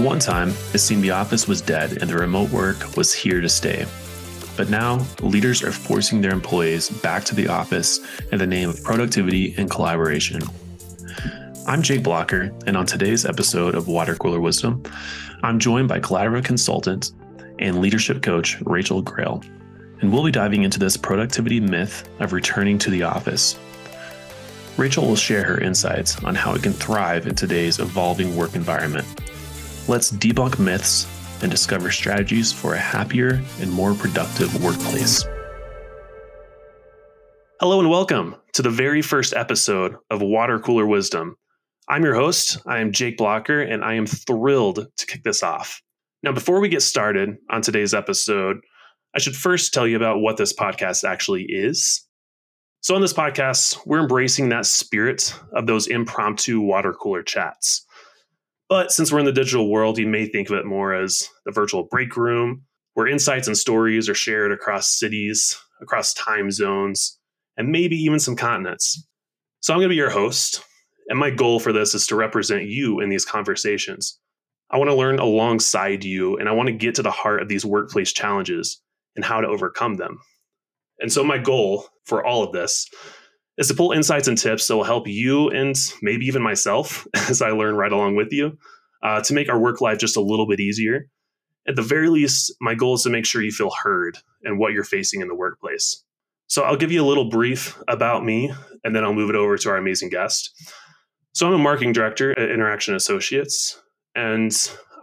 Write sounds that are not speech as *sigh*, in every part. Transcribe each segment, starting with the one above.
one time, it seemed the office was dead and the remote work was here to stay. But now, leaders are forcing their employees back to the office in the name of productivity and collaboration. I'm Jake Blocker, and on today's episode of Water Cooler Wisdom, I'm joined by collaborative consultant and leadership coach Rachael Grail. And we'll be diving into this productivity myth of returning to the office. Rachael will share her insights on how it can thrive in today's evolving work environment. Let's debunk myths and discover strategies for a happier and more productive workplace. Hello and welcome to the very first episode of Water Cooler Wisdom. I'm your host. I am Jake Blocker, and I am thrilled to kick this off. Now, before we get started on today's episode, I should first tell you about what this podcast actually is. So, on this podcast, we're embracing that spirit of those impromptu water cooler chats. But since we're in the digital world, you may think of it more as the virtual break room, where insights and stories are shared across cities, across time zones, and maybe even some continents. So, I'm going to be your host, and my goal for this is to represent you in these conversations. I want to learn alongside you, and I want to get to the heart of these workplace challenges and how to overcome them. And so, my goal for all of this is to pull insights and tips that will help you and maybe even myself *laughs* as I learn right along with you uh, to make our work life just a little bit easier. At the very least, my goal is to make sure you feel heard and what you're facing in the workplace. So, I'll give you a little brief about me, and then I'll move it over to our amazing guest. So, I'm a marketing director at Interaction Associates, and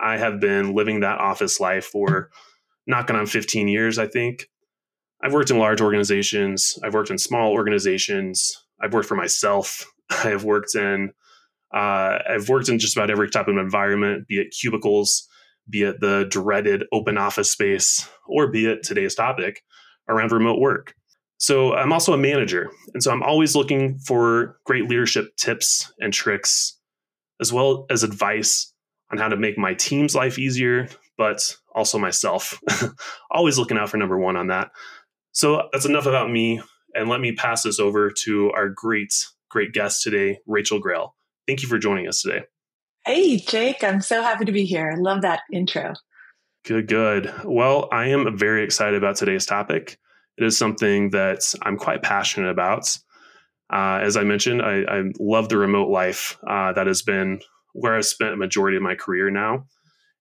I have been living that office life for knocking on 15 years, I think. I've worked in large organizations, I've worked in small organizations, I've worked for myself, *laughs* I have worked in uh, I've worked in just about every type of environment, be it cubicles, be it the dreaded open office space, or be it today's topic around remote work. So I'm also a manager. And so I'm always looking for great leadership tips and tricks, as well as advice on how to make my team's life easier, but also myself. *laughs* always looking out for number one on that. So that's enough about me. And let me pass this over to our great, great guest today, Rachael Grail. Thank you for joining us today. Hey, Jake. I'm so happy to be here. I love that intro. Good, good. Well, I am very excited about today's topic. It is something that I'm quite passionate about. Uh, as I mentioned, I, I, love the remote life. Uh, that has been where I've spent a majority of my career now,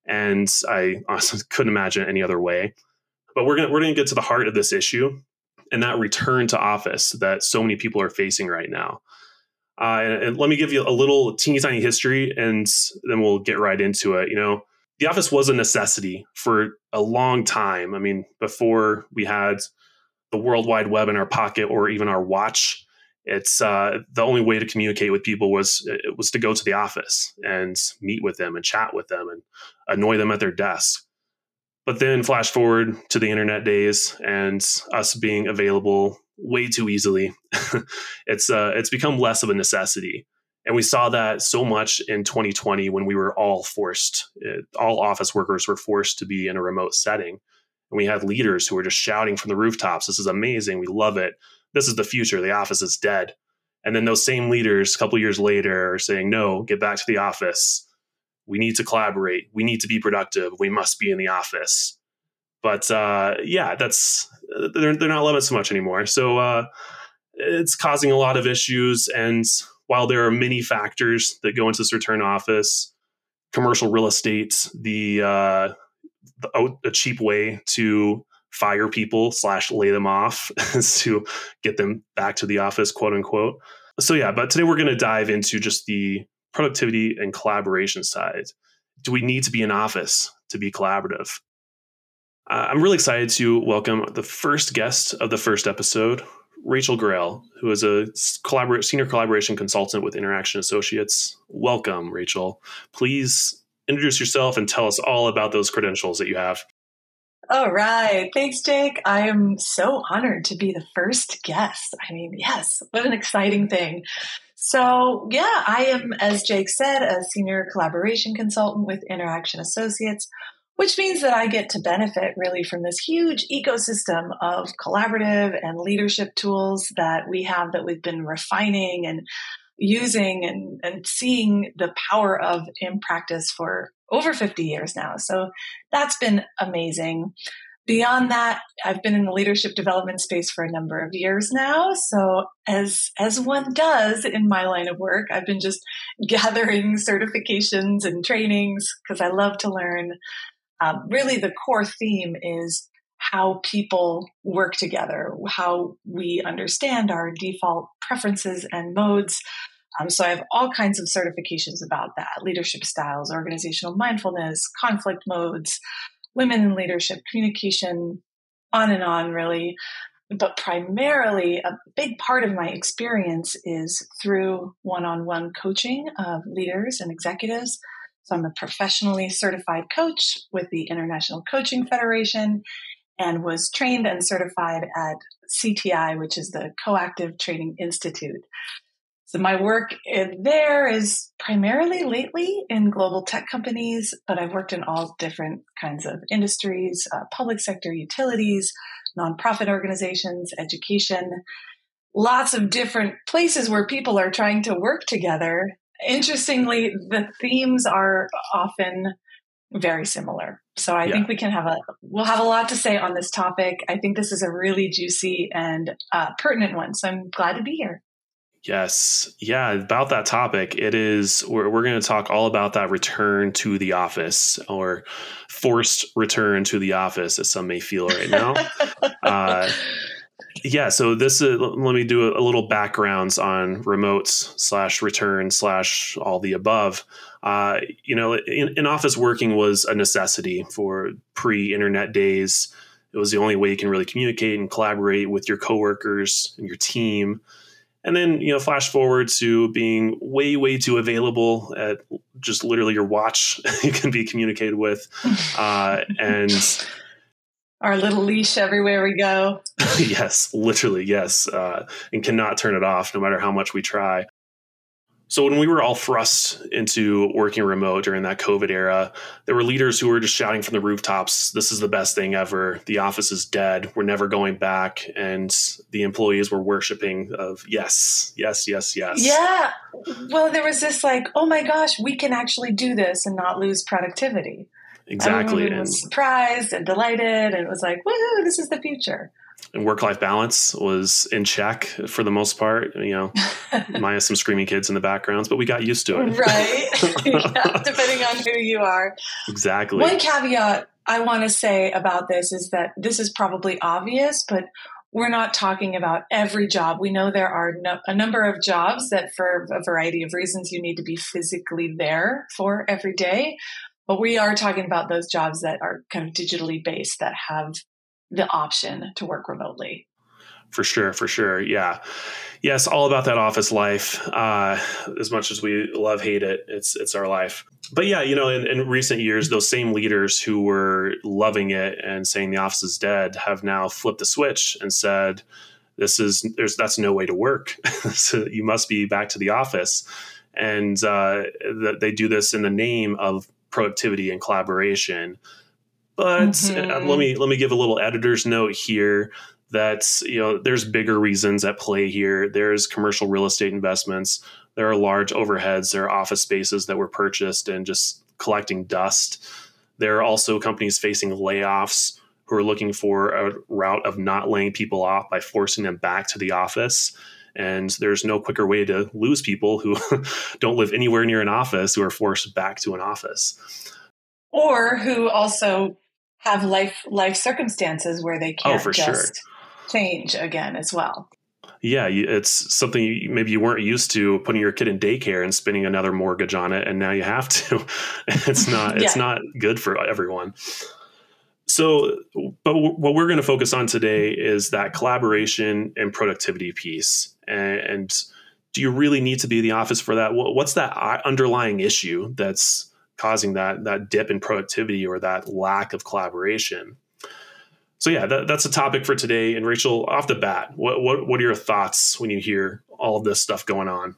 and I *laughs* honestly couldn't imagine any other way. But we're gonna we're gonna get to the heart of this issue and that return to office that so many people are facing right now. Uh, and, and, let me give you a little teeny tiny history, and then we'll get right into it. You know, the office was a necessity for a long time. I mean, before we had the World Wide Web in our pocket or even our watch, it's uh, the only way to communicate with people was was to go to the office and meet with them and chat with them and annoy them at their desk. But then flash forward to the internet days and us being available way too easily. *laughs* it's uh, it's become less of a necessity. And we saw that so much in 2020 when we were all forced, uh, all office workers were forced to be in a remote setting. And we had leaders who were just shouting from the rooftops, This is amazing. We love it. This is the future. The office is dead. And then those same leaders, a couple years later, are saying, No, get back to the office. We need to collaborate. We need to be productive. We must be in the office. But uh, yeah, that's they're, they're not loving so much anymore. So uh, it's causing a lot of issues. And while there are many factors that go into this return office, commercial real estate, the uh, a, a cheap way to fire people slash lay them off *laughs* is to get them back to the office, quote unquote. So yeah, but today we're going to dive into just the productivity and collaboration side. Do we need to be in office to be collaborative? Uh, I'm really excited to welcome the first guest of the first episode, Rachael Grail, who is a collabor- senior collaboration consultant with Interaction Associates. Welcome, Rachael. Please introduce yourself and tell us all about those credentials that you have. All right. Thanks, Jake. I am so honored to be the first guest. I mean, yes, what an exciting thing. So, yeah, I am, as Jake said, a senior collaboration consultant with Interaction Associates, which means that I get to benefit really from this huge ecosystem of collaborative and leadership tools that we have that we've been refining and using and, and seeing the power of in practice for over 50 years now. So that's been amazing. Beyond that, I've been in the leadership development space for a number of years now. So as, as one does in my line of work, I've been just gathering *laughs* certifications and trainings because I love to learn. Um, really the core theme is how people work together, how we understand our default preferences and modes. Um, so I have all kinds of certifications about that leadership styles, organizational mindfulness, conflict modes, women in leadership, communication, on and on, really. But primarily, a big part of my experience is through one on one coaching of leaders and executives. So I'm a professionally certified coach with the International Coaching Federation and was trained and certified at CTI, which is the Coactive Training Institute. So my work there is primarily lately in global tech companies, but I've worked in all different kinds of industries, uh, public sector utilities, nonprofit organizations, education, lots of different places where people are trying to work together. Interestingly, the themes are often very similar. So I yeah. think we can have a we'll have a lot to say on this topic. I think this is a really juicy and uh, pertinent one. So I'm glad to be here. Yes. Yeah. About that topic, it is, we're, we're going to talk all about that return to the office or forced return to the office, as some may feel right now. *laughs* uh, yeah. So this is, let me do a, a little backgrounds on remotes slash return slash all the above. Uh, you know, in, in office working was a necessity for pre internet days. It was the only way you can really communicate and collaborate with your coworkers and your team. And then, you know, flash forward to being way, way too available at just literally your watch *laughs* you can be communicated with. *laughs* Uh, and our little leash everywhere we go. *laughs* yes, literally, yes. Uh, and cannot turn it off no matter how much we try. So when we were all thrust into working remote during that COVID era, there were leaders who were just shouting from the rooftops, "This is the best thing ever. The office is dead. We're never going back." And the employees were worshiping of, "Yes, yes, yes, yes." Yeah. Well, there was this like, "Oh my gosh, we can actually do this and not lose productivity." Exactly. Everyone was surprised and delighted, and it was like, "Woohoo! This is the future." Work life balance was in check for the most part, you know, *laughs* minus some screaming kids in the backgrounds, but we got used to it. Right. *laughs* *laughs* yeah, depending on who you are. Exactly. One caveat I want to say about this is that this is probably obvious, but we're not talking about every job. We know there are no, a number of jobs that, for a variety of reasons, you need to be physically there for every day. But we are talking about those jobs that are kind of digitally based that have the option to work remotely. For sure, for sure. Yeah. Yes, all about that office life. Uh, as much as we love hate it, it's it's our life. But yeah, you know, in, in recent years, those same leaders who were loving it and saying the office is dead have now flipped the switch and said, "This is there's that's no way to work. *laughs* so you must be back to the office." And uh, they do this in the name of productivity and collaboration but uh, mm-hmm. let me let me give a little editor's note here that you know there's bigger reasons at play here. There's commercial real estate investments. There are large overheads. There are office spaces that were purchased and just collecting dust. There are also companies facing layoffs who are looking for a route of not laying people off by forcing them back to the office. And there's no quicker way to lose people who *laughs* don't live anywhere near an office who are forced back to an office. Or who also have life life circumstances where they oh, can't oh, just sure. change again as well. Yeah, it's something you, maybe you weren't used to putting your kid in daycare and spending another mortgage on it, and now you have to. *laughs* it's not it's not good for everyone. So, but what we're going to focus on today is that collaboration and productivity piece. And, and do you really need to be in the office for that? What's that uh, underlying issue that's causing that that dip in productivity or that lack of collaboration. So yeah, that, that's a topic for today. And Rachael, off the bat, what, what what are your thoughts when you hear all of this stuff going on?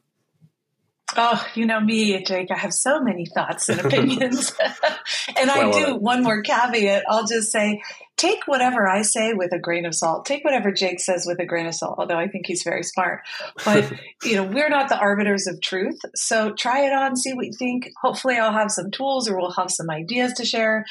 Oh, you know me, Jake. I have so many thoughts and *laughs* opinions. *laughs* and I do one more caveat. I'll just say take whatever I say with a grain of salt. Take whatever Jake says with a grain of salt, although I think he's very smart. But, *laughs* you know, we're not the arbiters of truth. So try it on, see what you think. Hopefully, I'll have some tools or we'll have some ideas to share.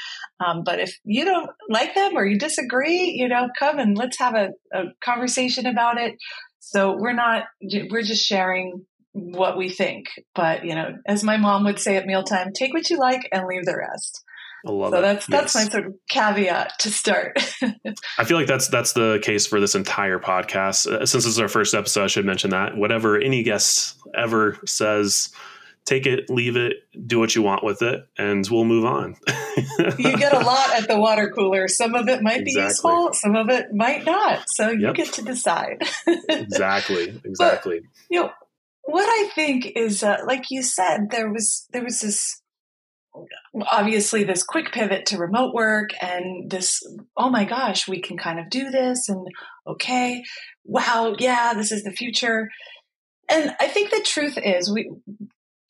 Um, but if you don't like them or you disagree, you know, come and let's have a, a conversation about it. So we're not, we're just sharing what we think. But, you know, as my mom would say at mealtime, take what you like and leave the rest. I love so it. that's that's yes. my sort of caveat to start. *laughs* I feel like that's that's the case for this entire podcast. Uh, since this is our first episode, I should mention that whatever any guest ever says, take it, leave it, do what you want with it, and we'll move on. *laughs* you get a lot at the water cooler. Some of it might exactly. be useful, some of it might not. So you yep. get to decide. exactly. *laughs* Exactly. But, you know what I think is, uh, like you said, there was there was this obviously this quick pivot to remote work and this oh my gosh we can kind of do this and okay wow yeah this is the future. And i think the truth is we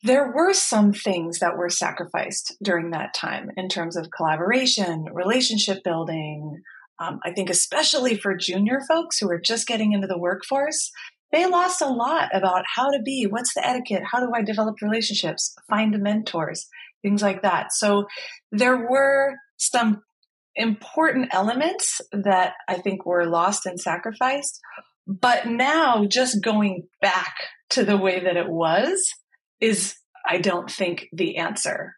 there were some things that were sacrificed during that time in terms of collaboration relationship building um, i think especially for junior folks who are just getting into the workforce they lost a lot about how to be what's the etiquette how do i develop relationships find mentors things like that. So there were some important elements that I think were lost and sacrificed. But now just going back to the way that it was is, I don't think, the answer.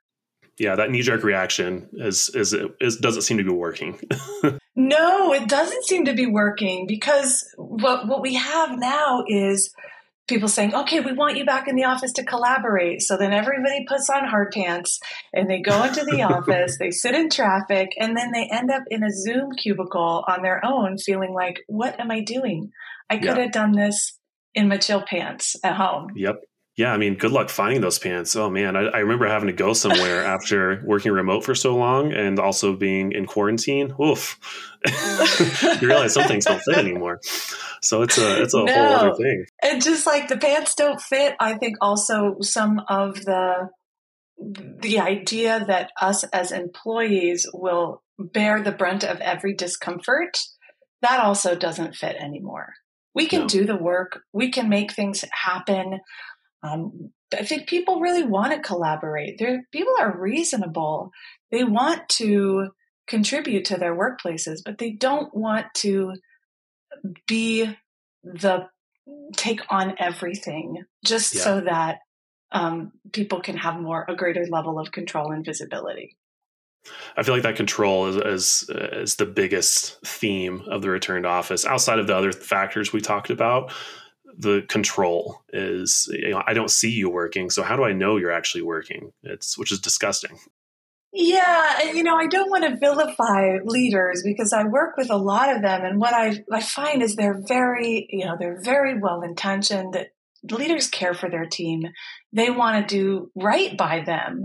Yeah, that knee jerk reaction is, is, is doesn't seem to be working. *laughs* no, it doesn't seem to be working because what, what we have now is people saying, okay, we want you back in the office to collaborate. So then everybody puts on hard pants and they go into the *laughs* office, they sit in traffic, and then they end up in a Zoom cubicle on their own, feeling like, what am I doing? I could yeah. have done this in my chill pants at home. Yep. Yeah, I mean, good luck finding those pants. Oh man, I, I remember having to go somewhere *laughs* after working remote for so long and also being in quarantine. Oof, *laughs* you realize some things don't fit *laughs* anymore. So it's a it's a no. whole other thing. And just like the pants don't fit, I think also some of the the idea that us as employees will bear the brunt of every discomfort that also doesn't fit anymore. We can no. do the work. We can make things happen. Um, I think people really want to collaborate. They're, people are reasonable. They want to contribute to their workplaces, but they don't want to be the take on everything just yeah. so that um, people can have more a greater level of control and visibility. I feel like that control is, is is the biggest theme of the return to office. Outside of the other factors we talked about, the control is you know, I don't see you working, so how do I know you're actually working? It's which is disgusting. Yeah, you know, I don't want to vilify leaders because I work with a lot of them, and what I I find is they're very, you know, they're very well intentioned. That leaders care for their team, they want to do right by them.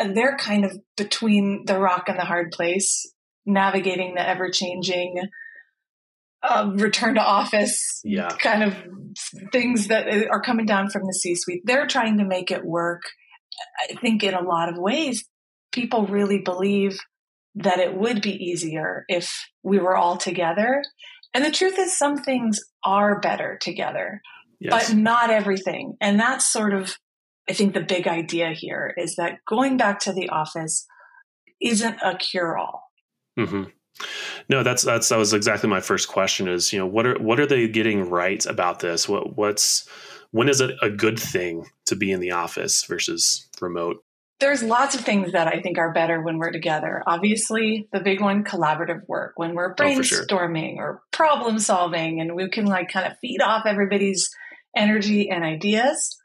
Uh, they're kind of between the rock and the hard place, navigating the ever changing uh, return to office yeah. kind of things that are coming down from the C suite. They're trying to make it work. I think in a lot of ways, people really believe that it would be easier if we were all together. And the truth is, some things are better together, yes. but not everything. And that's sort of, I think, the big idea here is that going back to the office isn't a cure all. Mm-hmm. No, that's that's that was exactly my first question. Is you know what are what are they getting right about this? What what's when is it a good thing to be in the office versus remote? There's lots of things that I think are better when we're together. Obviously, the big one, collaborative work, when we're oh, brainstorming oh, sure. or problem solving and we can like kind of feed off everybody's energy and ideas.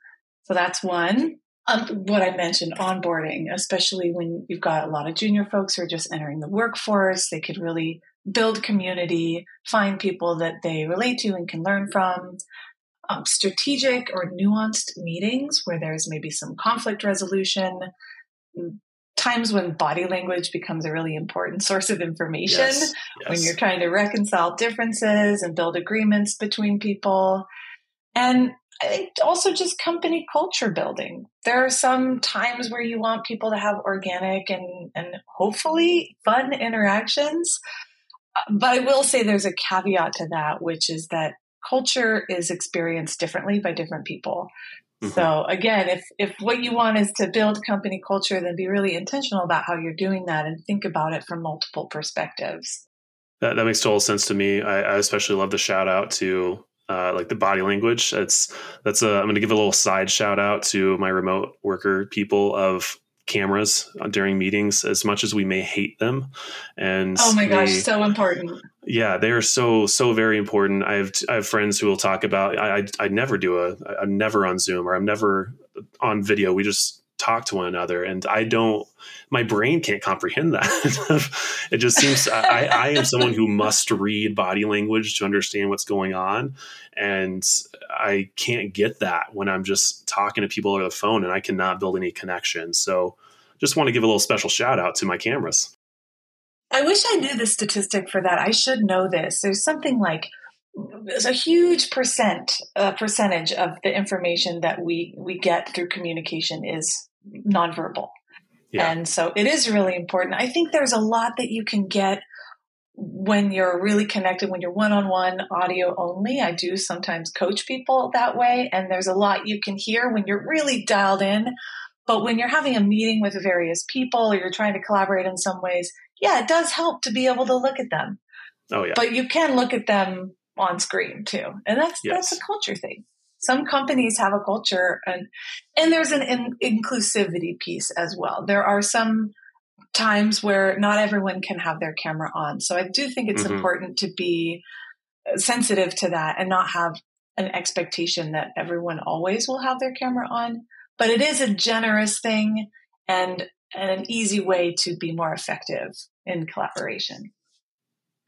So that's one. Um, what I mentioned, onboarding, especially when you've got a lot of junior folks who are just entering the workforce, they could really build community, find people that they relate to and can learn from um, strategic or nuanced meetings where there's maybe some conflict resolution, times when body language becomes a really important *laughs* source of information yes, yes. when you're trying to reconcile differences and build agreements between people. And I think also just company culture building. There are some times where you want people to have organic and, and hopefully fun interactions. But I will say there's a caveat to that, which is that culture is experienced differently by different people. Mm-hmm. So again, if if what you want is to build company culture, then be really intentional about how you're doing that and think about it from multiple perspectives. That, that makes total sense to me. I, I especially love the shout out to uh, like the body language. That's that's a. I'm going to give a little side shout out to my remote worker people of cameras during meetings as much as we may hate them and oh my gosh so important yeah they are so so very important i have i have friends who will talk about i i, I never do a i'm never on zoom or i'm never on video we just talk to one another and i don't my brain can't comprehend that. *laughs* It just seems I, I am someone who must read body language to understand what's going on and i can't get that when i'm just talking to people over the phone and i cannot build any connection. So just want to give a little special shout out to my cameras. I wish i knew the statistic for that. I should know this. There's something like there's a huge percent uh, percentage of the information that we we get through communication is nonverbal. Yeah. And so it is really important. I think there's a lot that you can get when you're really connected, when you're one on one audio only. I do sometimes coach people that way, and there's a lot you can hear when you're really dialed in. But when you're having a meeting with various people or you're trying to collaborate in some ways, yeah, it does help to be able to look at them. Oh yeah. But you can look at them on screen too. And that's yes. that's a culture thing some companies have a culture and and there's an in, inclusivity piece as well. There are some times where not everyone can have their camera on. So i do think it's mm-hmm. important to be sensitive to that and not have an expectation that everyone always will have their camera on. But it is a generous thing and, and an easy way to be more effective in collaboration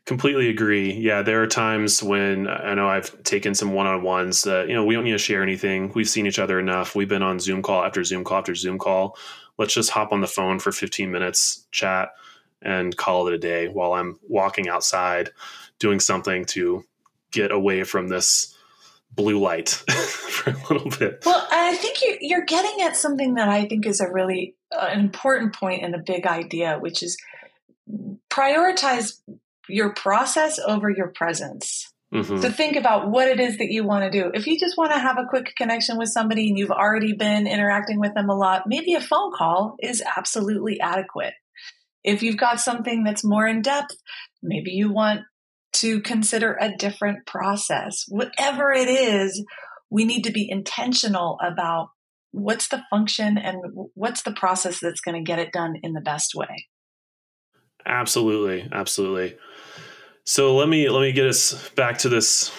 Completely agree. Yeah, there are times when I know I've taken some one on ones that, you know, we don't need to share anything. We've seen each other enough. We've been on Zoom call after Zoom call after Zoom call. Let's just hop on the phone for 15 minutes, chat, and call it a day while I'm walking outside doing something to get away from this blue light *laughs* for a little bit. Well, I think you're, you're getting at something that I think is a really uh, an important point and a big idea, which is prioritize your process over your presence. Mm-hmm. So think about what it is that you want to do. If you just want to have a quick connection with somebody and you've already been interacting with them a lot, maybe a phone call is absolutely adequate. If you've got something that's more in depth, maybe you want to consider a different process. Whatever it is, we need to be intentional about what's the function and what's the process that's going to get it done in the best way. Absolutely, absolutely. So let me let me get us back to this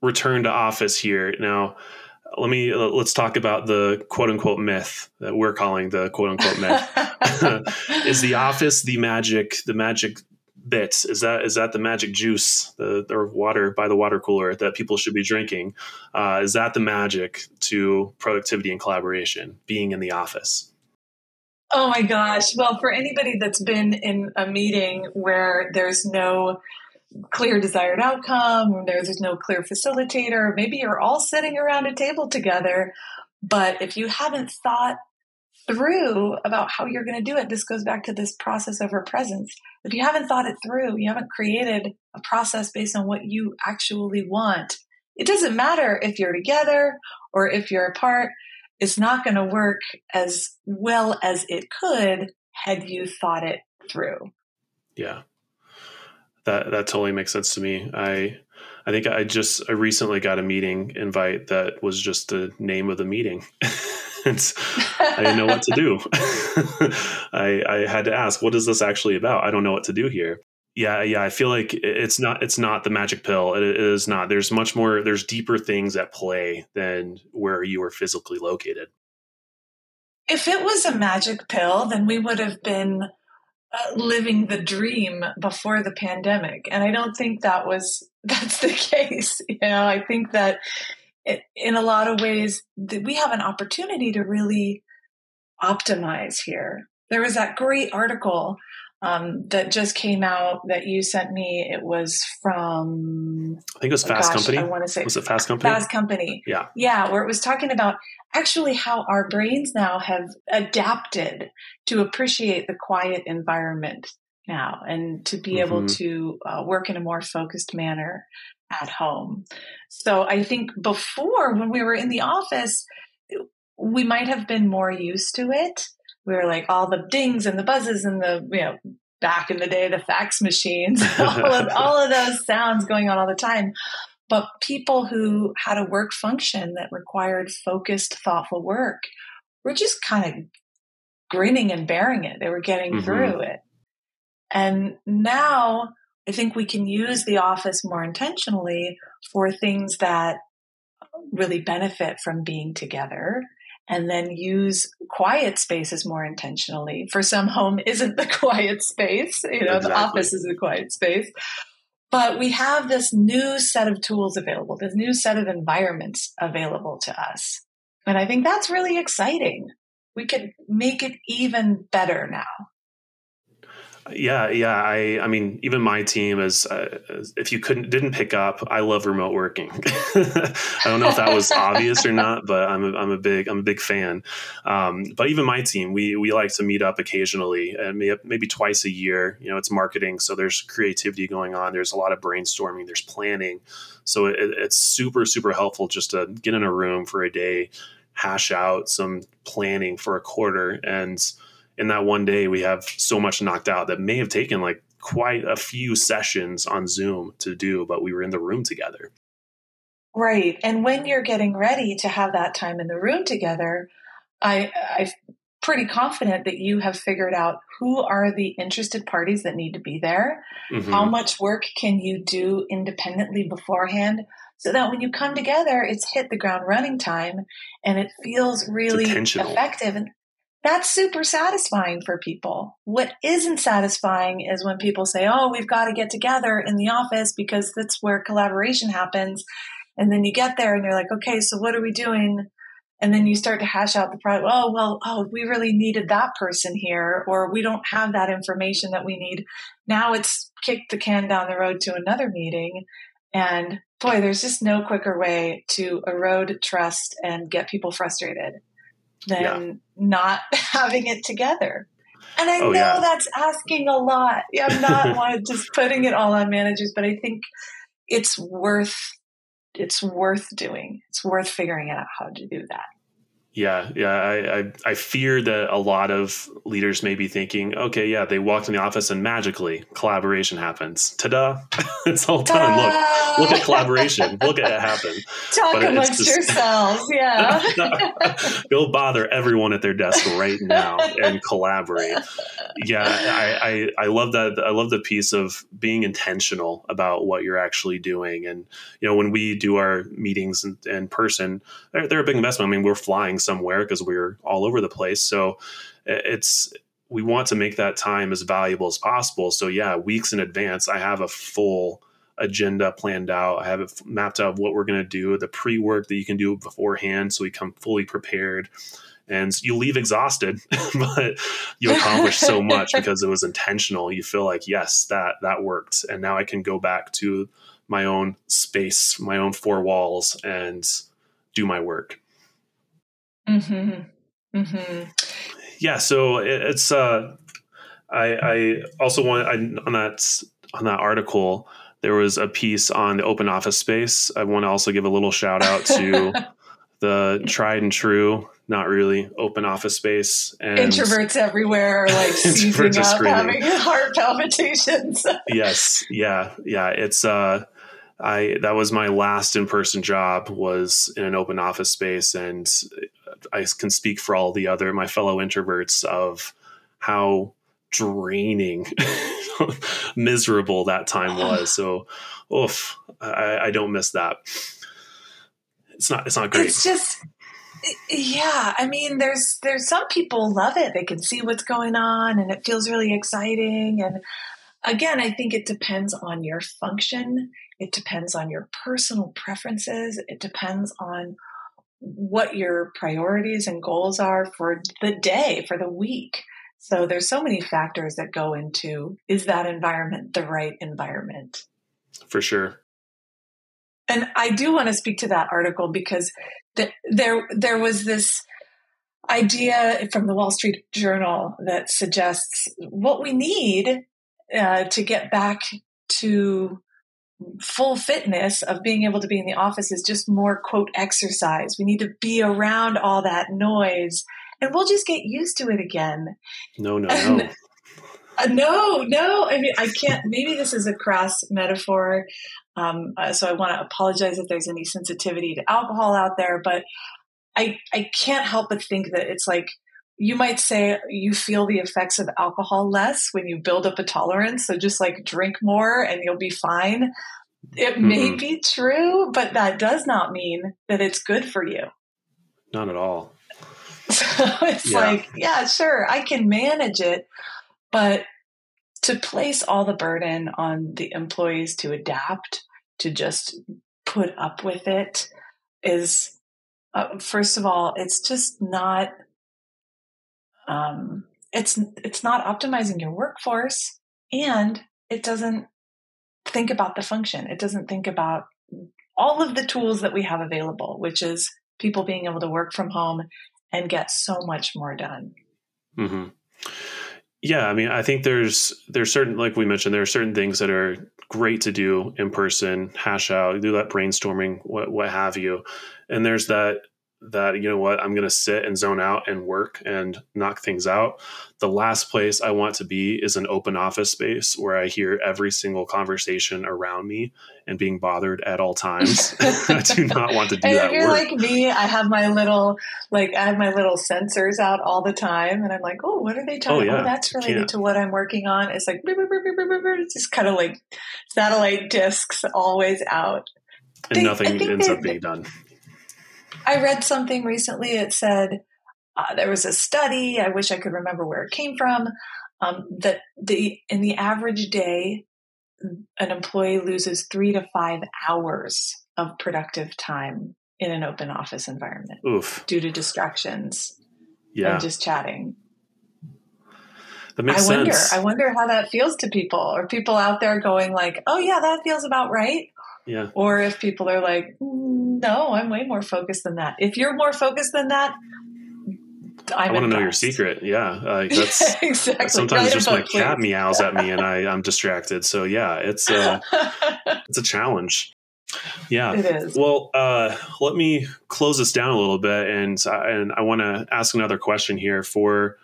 return to office here. Now, let me uh, let's talk about the quote unquote myth that we're calling the quote unquote myth. *laughs* *laughs* is the office the magic the magic bits? Is that is that the magic juice, the, water by the water cooler that people should be drinking? Uh, is that the magic to productivity and collaboration? Being in the office. Oh my gosh. Well, for anybody that's been in a meeting where there's no clear desired outcome, or there's no clear facilitator, maybe you're all sitting around a table together, but if you haven't thought through about how you're going to do it, this goes back to this process over presence. If you haven't thought it through, you haven't created a process based on what you actually want, it doesn't matter if you're together or if you're apart it's not going to work as well as it could had you thought it through. Yeah. That that totally makes sense to me. I I think I just I recently got a meeting invite that was just the name of the meeting. *laughs* I didn't know what to do. *laughs* I, I had to ask, what is this actually about? I don't know what to do here yeah yeah i feel like it's not it's not the magic pill it is not there's much more there's deeper things at play than where you are physically located if it was a magic pill then we would have been living the dream before the pandemic. And i don't think that was *laughs* that's the case. You know i think that it, in a lot of ways we have an opportunity to really optimize here. There was that great article um, that just came out that you sent me. It was from I think it was Fast gosh, Company. I want to say was it Fast Company? Fast Company. Yeah. Yeah, where it was talking about actually how our brains now have adapted to appreciate the quiet environment now and to be able Mhm. to uh, work in a more focused manner at home. So I think before when we were in the office, we might have been more used to it. We were like all the dings and the buzzes and the, you know, back in the day, the fax machines, *laughs* all of, *laughs* all of those sounds going on all the time. But people who had a work function that required focused, thoughtful work were just kind of grinning and bearing it. They were getting Mhm. through it. And now I think we can use the office more intentionally for things that really benefit from being together and then use quiet spaces more intentionally. For some, home isn't the *laughs* quiet space, you know, the office is a quiet space. But we have this new set of tools available, this new set of environments available to us. And I think that's really exciting. We could make it even better now. Yeah, yeah. I, I mean, even my team is. Uh, if you couldn't didn't pick up, I love remote working. *laughs* I don't know if that was obvious or not, but I'm a, I'm a big I'm a big fan. Um, but even my team, we we like to meet up occasionally, maybe, maybe twice a year. You know, it's marketing, so there's creativity going on. There's a lot of brainstorming. There's planning, so it, it's super super helpful just to get in a room for a day, hash out some planning for a quarter, and in that one day we have so much knocked out that may have taken like quite a few sessions on zoom to do but we were in the room together Right. And when you're getting ready to have that time in the room together, I, I'm pretty confident that you have figured out who are the interested parties that need to be there. Mhm. How much work can you do independently beforehand so that when you come together, it's hit the ground running time and it feels really effective. And that's super satisfying for people. What isn't satisfying is when people say, Oh, we've got to get together in the office because that's where collaboration happens. And then you get there and you're like, okay, so what are we doing? And then you start to hash out the problem. Oh, well, oh, we really needed that person here, or we don't have that information that we need. Now it's kicked the can down the road to another meeting. And boy, there's just no quicker way to erode trust and get people frustrated than Yeah. Not *laughs* having it together. And I Oh, know yeah. that's asking a lot. I'm not *laughs* just putting it all on managers, but I think it's worth it's worth doing. It's worth figuring out how to do that. Yeah, yeah. I, I I fear that a lot of leaders may be thinking, okay, yeah, they walked in the office and magically collaboration happens. Ta-da! *laughs* it's all done. Look, look at collaboration. look at it happen. *laughs* Talk But amongst just- yourselves. Yeah. *laughs* Go bother everyone at their desk right now and collaborate. Yeah, I, I I love that. I love the piece of being intentional about what you're actually doing. And you know, when we do our meetings in, in person, they're, they're a big investment. I mean, we're flying somewhere because we're all over the place. So it's we want to make that time as valuable as possible. So yeah, weeks in advance, I have a full agenda planned out. I have it mapped out of what we're going to do, the pre work that you can do beforehand, so we come fully prepared. And you leave exhausted, *laughs* but you accomplish so much *laughs* because it was intentional. You feel like, yes, that that worked, and now I can go back to my own space, my own four walls, and do my work. Hmm hmm yeah so it, it's uh i i also want I, on that on that article there was a piece on the open office space i want to also give a little shout out to *laughs* the tried and true not really open office space and Introverts everywhere are like *laughs* seizing up, screaming. having *laughs* heart palpitations. yes yeah yeah it's uh i that was my last in-person job was in an open office space and i can speak for all the other my fellow introverts of how draining *laughs* miserable that time *sighs* was so oof i i don't miss that it's not it's not great It's just yeah, I mean there's there's some people love it. They can see what's going on and it feels really exciting and again, I think it depends on your function. It depends on your personal preferences. It depends on what your priorities and goals are for the day, for the week. So there's so many factors that go into is that environment the right environment? for sure And I do want to speak to that article because th- there there was this idea from the Wall Street Journal that suggests what we need uh, to get back to full fitness of being able to be in the office is just more quote exercise. We need to be around all that noise and we'll just get used to it again. No, no, no. Uh, no, no. I mean, I can't. Maybe this is a crass metaphor. Um, uh, so I want to apologize if there's any sensitivity to alcohol out there, but I, I can't help but think that it's like you might say you feel the effects of alcohol less when you build up a tolerance. So just like drink more and you'll be fine. It mm-hmm. may be true, but that does not mean that it's good for you. Not at all. *laughs* So it's yeah. like, yeah, sure, I can manage it, but to place all the burden on the employees to adapt, to just put up with it is, uh, first of all, it's just not um, it's it's not optimizing your workforce and it doesn't think about the function. It doesn't think about all of the tools that we have available which is people being able to work from home and get so much more done. Mm-hmm. yeah i mean i think there's there's certain like we mentioned there are certain things that are great to do in person hash out do that brainstorming what what have you. And there's that that you know what i'm going to sit and zone out and work and knock things out. The last place i want to be is an open office space where i hear every single conversation around me and being bothered at all times. *laughs* *laughs* I do not want to do and that if you're work. like me i have my little like i have my little sensors out all the time and i'm like oh what are they oh, talking oh, yeah. oh that's related to what i'm working on. It's like it's just kind of like satellite discs always out. And they, nothing ends up being done I read something recently. It said uh, there was a study. I wish I could remember where it came from. Um, that the in the average day, an employee loses three to five hours of productive time in an open office environment Oof. due to distractions yeah. and just chatting. That makes I wonder. I wonder how that feels to people, or people out there going like, "Oh yeah, that feels about right," Yeah. Or if people are like, no, I'm way more focused than that. If you're more focused than that, I'm i want to know your secret. Yeah, uh, *laughs* that's exactly. Sometimes just my please. cat meows at me and I, *laughs* I'm distracted. So yeah, it's a *laughs* it's a challenge. Yeah, it is. Well, uh, let me close this down a little bit, and and I want to ask another question here for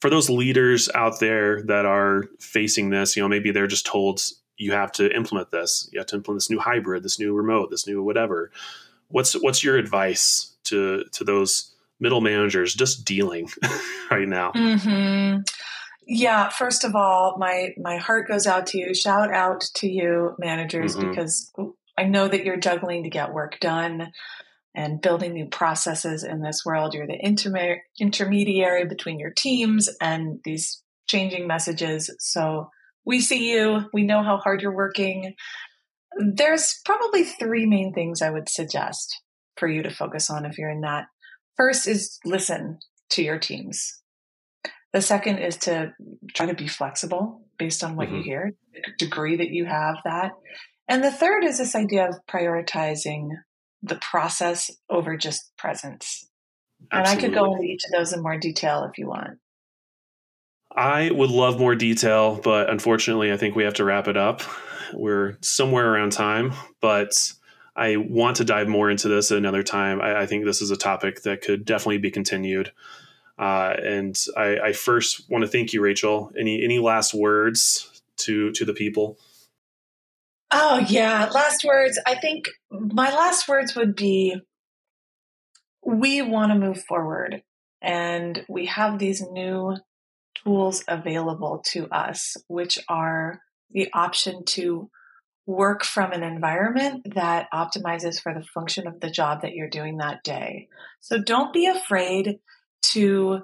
for those leaders out there that are facing this. You know, maybe they're just told you have to implement this. You have to implement this new hybrid, this new remote, this new whatever. What's what's your advice to to those middle managers just dealing *laughs* right now? Mm-hmm. Yeah, first of all, my my heart goes out to you. Shout out to you, managers, mm-hmm. because I know that you're juggling to get work done and building new processes in this world. You're the interme- intermediary between your teams and these changing messages. So we see you. We know how hard you're working. There's probably three main things I would suggest for you to focus on if you're in that. First is listen to your teams. The second is to try to be flexible based on what mm-hmm. you hear, the degree that you have that. And the third is this idea of prioritizing the process over just presence. Absolutely. And I could go into each of those in more detail if you want. I would love more detail, but unfortunately, I think we have to wrap it up. We're somewhere around time, but I want to dive more into this another time. I, I think this is a topic that could definitely be continued. Uh, and I, I, first want to thank you, Rachael. Any any last words to to the people? Oh yeah, last words. I think my last words would be: we want to move forward, and we have these new tools available to us, which are the option to work from an environment that optimizes for the function of the job that you're doing that day. So don't be afraid to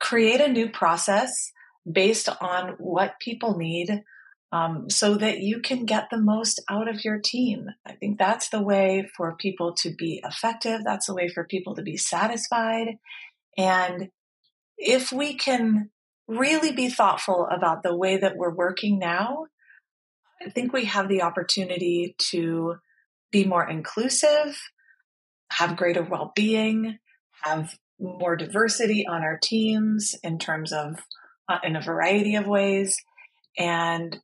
create a new process based on what people need um, so that you can get the most out of your team. I think that's the way for people to be effective. That's the way for people to be satisfied. And if we can really be thoughtful about the way that we're working now, I think we have the opportunity to be more inclusive, have greater well being, have more diversity on our teams in terms of uh, in a variety of ways and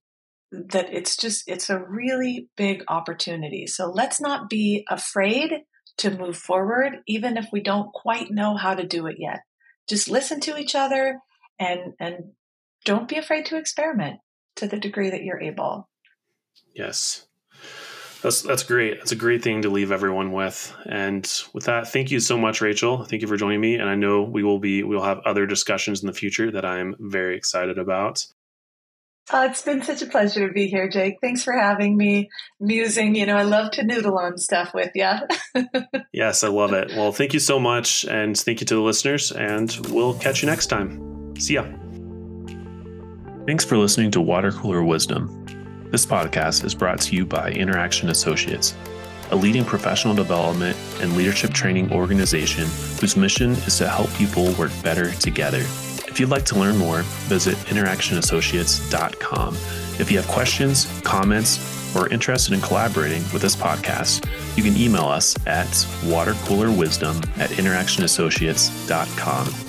that it's just it's a really big opportunity. So let's not be afraid to move forward even if we don't quite know how to do it yet. Just listen to each other and and don't be afraid to experiment to the degree that you're able yes that's that's great. That's a great thing to leave everyone with. And with that, thank you so much, Rachael. Thank you for joining me. And I know we will be we'll have other discussions in the future that I'm very excited about. Oh, it's been such a pleasure to be here, Jake. Thanks for having me. Musing, you know, I love to noodle on stuff with you. *laughs* yes, I love it. Well, thank you so much. And thank you to the listeners. And we'll catch you next time. See ya. Thanks for listening to Water Cooler Wisdom. This podcast is brought to you by Interaction Associates, a leading professional development and leadership training organization whose mission is to help people work better together. If you'd like to learn more, visit interactionassociates.com. If you have questions, comments, or are interested in collaborating with this podcast, you can email us at watercoolerwisdom at interactionassociates.com.